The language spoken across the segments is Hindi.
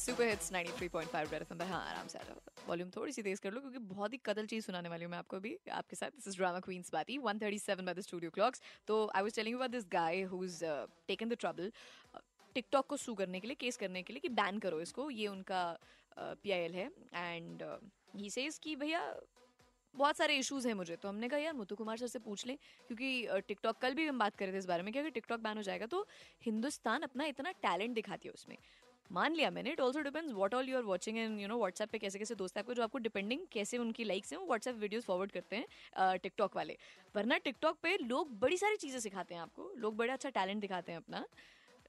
सुपर हिट्स 93.5 रेड एफएम पर। हाँ आराम से आ जाओ। वॉल्यूम थोड़ी सी तेज कर लो, क्योंकि बहुत ही कदल चीज़ सुनाने वाली हूँ मैं आपको अभी। आपके साथ दिस इज़ ड्रामा क्वींस बाती 137 बाय द स्टूडियो क्लॉक्स तो I was telling about this guy who is taken the trouble TikTok को सू करने के लिए केस करने के लिए कि बैन करो इसको। ये उनका पीआईएल है। एंड ही सेज कि भैया, बहुत सारे इश्यूज़ हैं मुझे। तो हमने कहा, यार मुतु कुमार सर से पूछ लें। क्योंकि टिकटॉक कल भी हम बात कर रहे थे इस बारे में कि अगर टिकटॉक बैन हो जाएगा तो हिंदुस्तान अपना इतना टैलेंट दिखाती है उसमें। मान लिया मैंने। It also depends what all you are watching and you know WhatsApp पे कैसे कैसे दोस्त आपको, जो आपको डिपेंडिंग कैसे उनकी लाइक्स हैं, वो व्हाट्सएप वीडियोस फॉरवर्ड करते हैं टिकटॉक वाले। वरना टिकटॉक पे लोग बड़ी सारी चीज़ें सिखाते हैं आपको। लोग बड़ा अच्छा टैलेंट दिखाते हैं अपना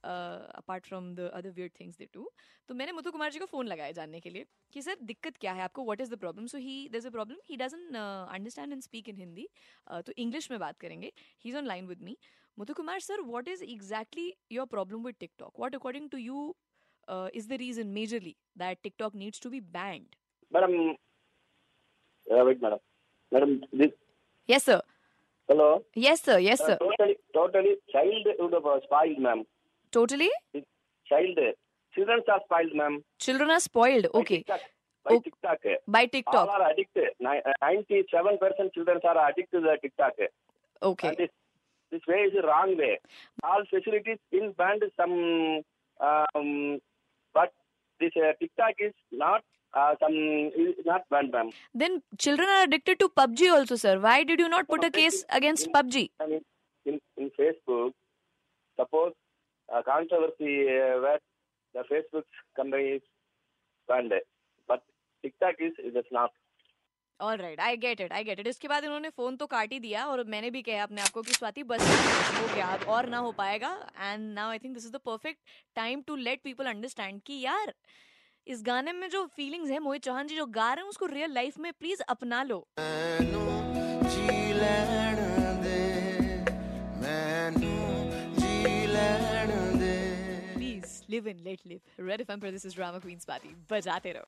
apart from the other weird things they too तो मैंने मुथु कुमार जी को फ़ोन लगाया जानने के लिए कि, सर, दिक्कत क्या है आपको? What is the problem so he there is a problem he doesn't understand and speak in Hindi तो इंग्लिश में बात करेंगे। He is online with me Muthu Kumar, sir what is exactly your problem with TikTok what according to you uh, is the reason majorly that TikTok needs to be banned? Madam, uh, wait, madam. Madam, this. Yes, sir. Hello. Yes, sir. Yes, sir. Uh, totally, totally, child would have spoiled, ma'am. Totally. Child, children are spoiled, ma'am. Children are spoiled. Okay. By TikTok. By TikTok. All are addicted. Ninety-seven percent children are addicted to the TikTok. Okay. This, this way is the wrong way. All facilities in banned some um, but this uh, TikTok is not uh, some is not banned, ma'am. Then children are addicted to PUBG also, sir. Why did you not put a case against in- PUBG? I mean, in in Facebook, suppose a controversy uh, where the Facebook company is banned, but TikTok is is not. All right I get it I get it इसके बाद इन्होंने फ़ोन तो काट ही दिया और मैंने भी कहा अपने आपको कि स्वाति बस हो गया और ना हो पाएगा. And now I think this is the perfect time to let people understand कि यार इस गाने में जो फीलिंग्स है मोहित चौहान जी जो गा रहे हैं उसको रियल लाइफ में प्लीज़ अपना लो। Please live in let live Red FM पर this is drama queens party बजाते रहो।